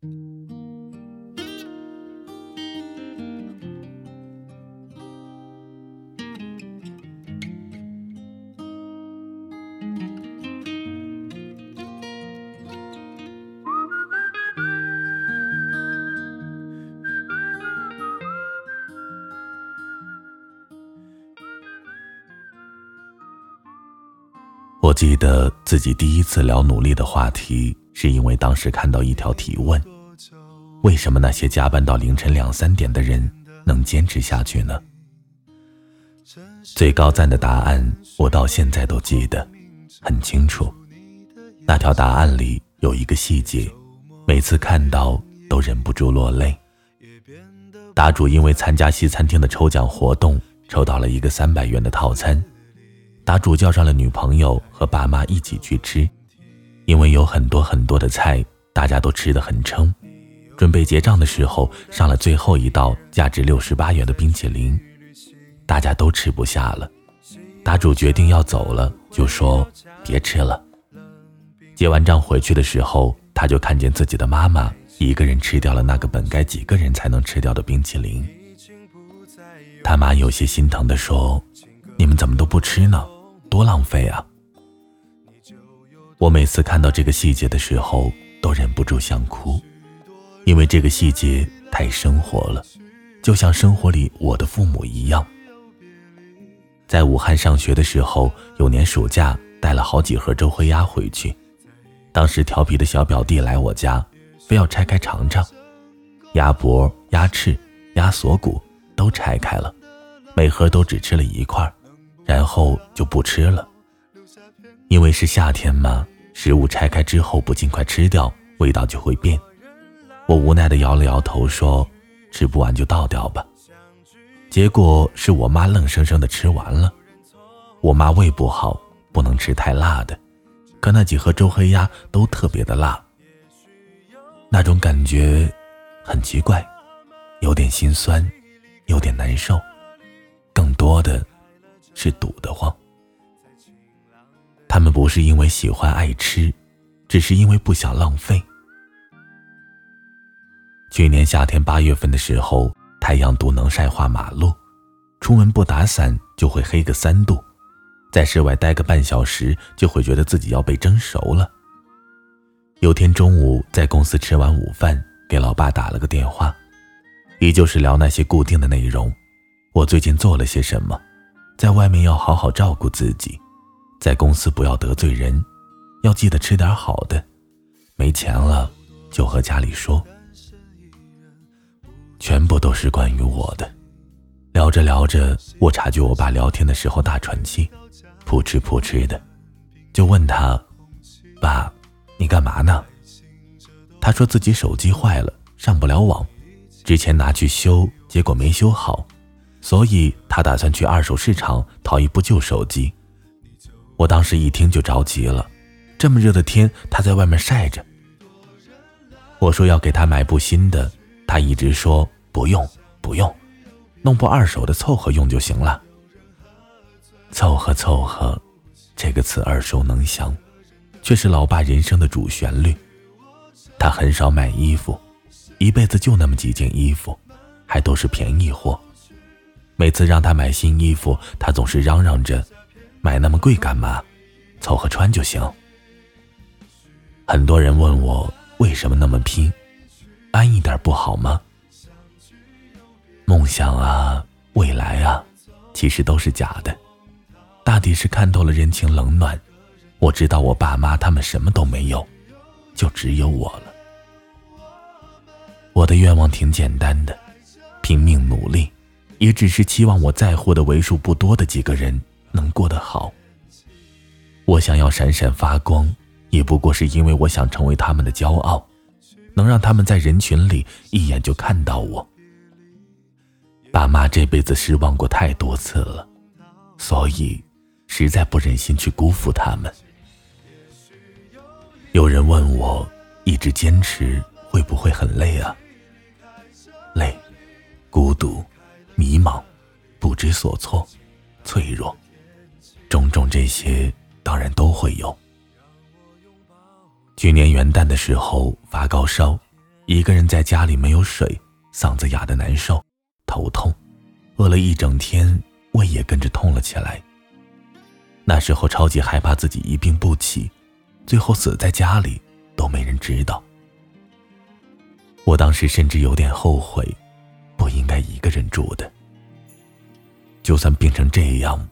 我记得自己第一次聊努力的话题，是因为当时看到一条提问：为什么那些加班到凌晨两三点的人能坚持下去呢？最高赞的答案我到现在都记得很清楚。那条答案里有一个细节，每次看到都忍不住落泪。答主因为参加西餐厅的抽奖活动，抽到了一个三百元的套餐。答主叫上了女朋友和爸妈一起去吃，因为有很多很多的菜，大家都吃得很撑。准备结账的时候，上了最后一道价值六十八元的冰淇淋，大家都吃不下了。答主决定要走了，就说别吃了。结完账回去的时候，他就看见自己的妈妈一个人吃掉了那个本该几个人才能吃掉的冰淇淋。他妈有些心疼地说：“你们怎么都不吃呢？”多浪费啊！我每次看到这个细节的时候，都忍不住想哭，因为这个细节太生活了，就像生活里我的父母一样。在武汉上学的时候，有年暑假带了好几盒周黑鸭回去，当时调皮的小表弟来我家，非要拆开尝尝，鸭脖、鸭翅、鸭锁骨都拆开了，每盒都只吃了一块。然后就不吃了，因为是夏天嘛，食物拆开之后不尽快吃掉，味道就会变。我无奈的摇了摇头，说：“吃不完就倒掉吧。”结果是我妈愣生生的吃完了。我妈胃不好，不能吃太辣的，可那几盒周黑鸭都特别的辣，那种感觉很奇怪，有点心酸，有点难受，更多的。是堵得慌。不是因为喜欢爱吃，只是因为不想浪费。去年夏天八月份的时候，太阳毒能晒化马路，出门不打伞就会黑个三度，在室外待个半小时就会觉得自己要被蒸熟了。有天中午在公司吃完午饭，给老爸打了个电话，依旧是聊那些固定的内容。我最近做了些什么？在外面要好好照顾自己，在公司不要得罪人，要记得吃点好的。没钱了就和家里说。全部都是关于我的。聊着聊着，我察觉我爸聊天的时候大喘气，扑哧扑哧的，就问他：“爸，你干嘛呢？”他说自己手机坏了，上不了网，之前拿去修，结果没修好。所以他打算去二手市场淘一部旧手机。我当时一听就着急了，这么热的天，他在外面晒着。我说要给他买部新的，他一直说不用不用，弄部二手的凑合用就行了。凑合凑合，这个词耳熟能详，却是老爸人生的主旋律。他很少买衣服，一辈子就那么几件衣服，还都是便宜货。每次让他买新衣服，他总是嚷嚷着：“买那么贵干嘛？凑合穿就行。”很多人问我为什么那么拼，安一点不好吗？梦想啊，未来啊，其实都是假的。大抵是看透了人情冷暖，我知道我爸妈他们什么都没有，就只有我了。我的愿望挺简单的，拼命努力。也只是期望我在乎的为数不多的几个人能过得好。我想要闪闪发光，也不过是因为我想成为他们的骄傲，能让他们在人群里一眼就看到我。爸妈这辈子失望过太多次了，所以实在不忍心去辜负他们。有人问我，一直坚持会不会很累啊？累，孤独。迷茫，不知所措，脆弱，种种这些当然都会有。去年元旦的时候发高烧，一个人在家里没有水，嗓子哑的难受，头痛，饿了一整天，胃也跟着痛了起来。那时候超级害怕自己一病不起，最后死在家里都没人知道。我当时甚至有点后悔，不应该一个人住的。就算病成这样，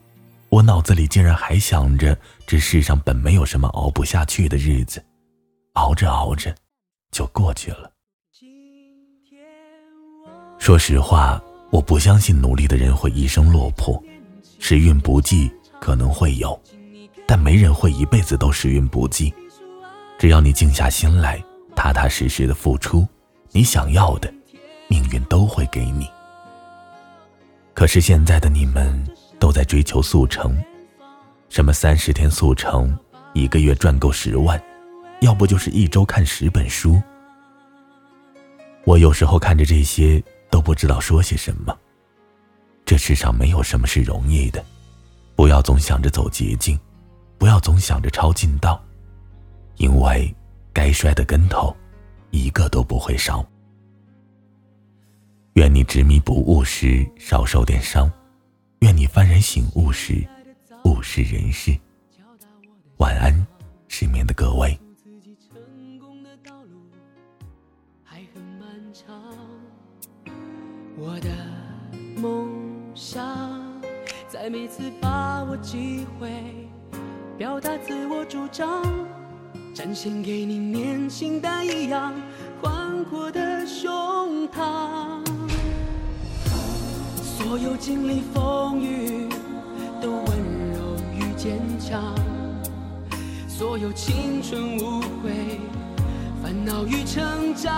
我脑子里竟然还想着这世上本没有什么熬不下去的日子，熬着熬着，就过去了。说实话，我不相信努力的人会一生落魄，时运不济可能会有，但没人会一辈子都时运不济。只要你静下心来，踏踏实实的付出，你想要的，命运都会给你。可是现在的你们都在追求速成，什么三十天速成，一个月赚够十万，要不就是一周看十本书。我有时候看着这些都不知道说些什么。这世上没有什么是容易的，不要总想着走捷径，不要总想着抄近道，因为该摔的跟头，一个都不会少。愿你执迷不悟时少受点伤，愿你幡然醒悟时物是人事。晚安，失眠的各位。我的梦想，在每次把握机会表达自我主张，展现给你年轻但一样宽阔的胸膛。所有经历风雨的温柔与坚强，所有青春无悔、烦恼与成长，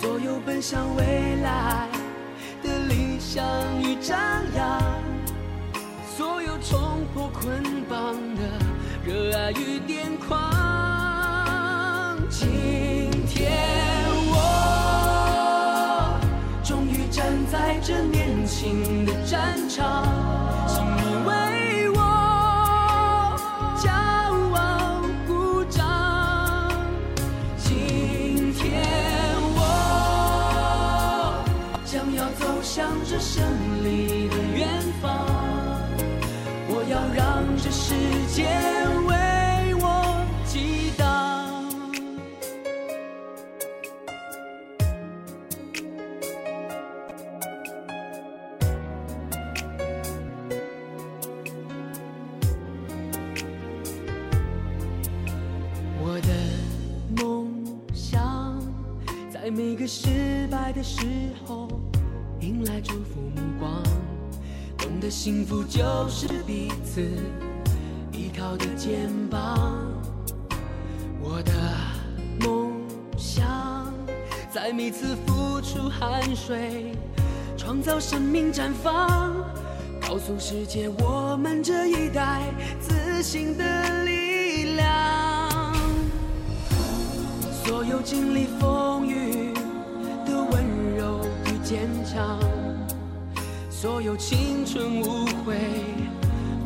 所有奔向未来的理想与张扬，所有冲破捆绑的热爱与癫狂。你的远方，我要让这世界为我激荡。我的梦想。在每个失败的时候，迎来祝福目光，懂得幸福就是彼此依靠的肩膀。我的梦想，在每次付出汗水，创造生命绽放，告诉世界我们这一代自信的力量。所有经历风雨的温柔与。坚强，所有青春无悔，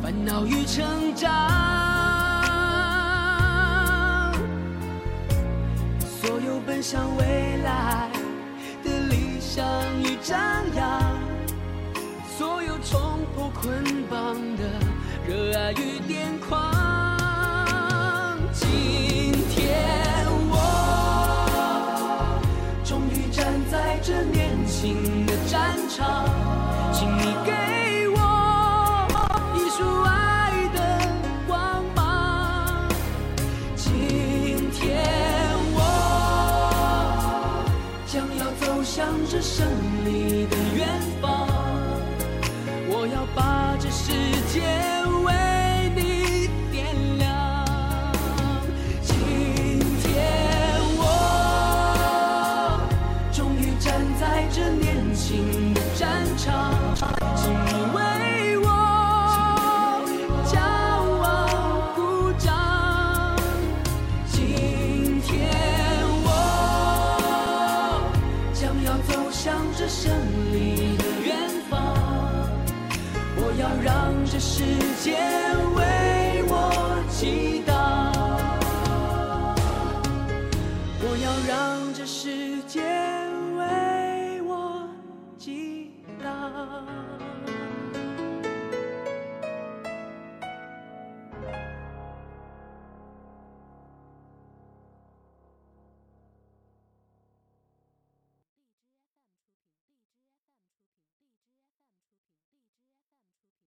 烦恼与成长，所有奔向未来的理想与张扬，所有冲破捆绑的热爱与癫狂。胜利的远方，我要让这世界为我祈祷。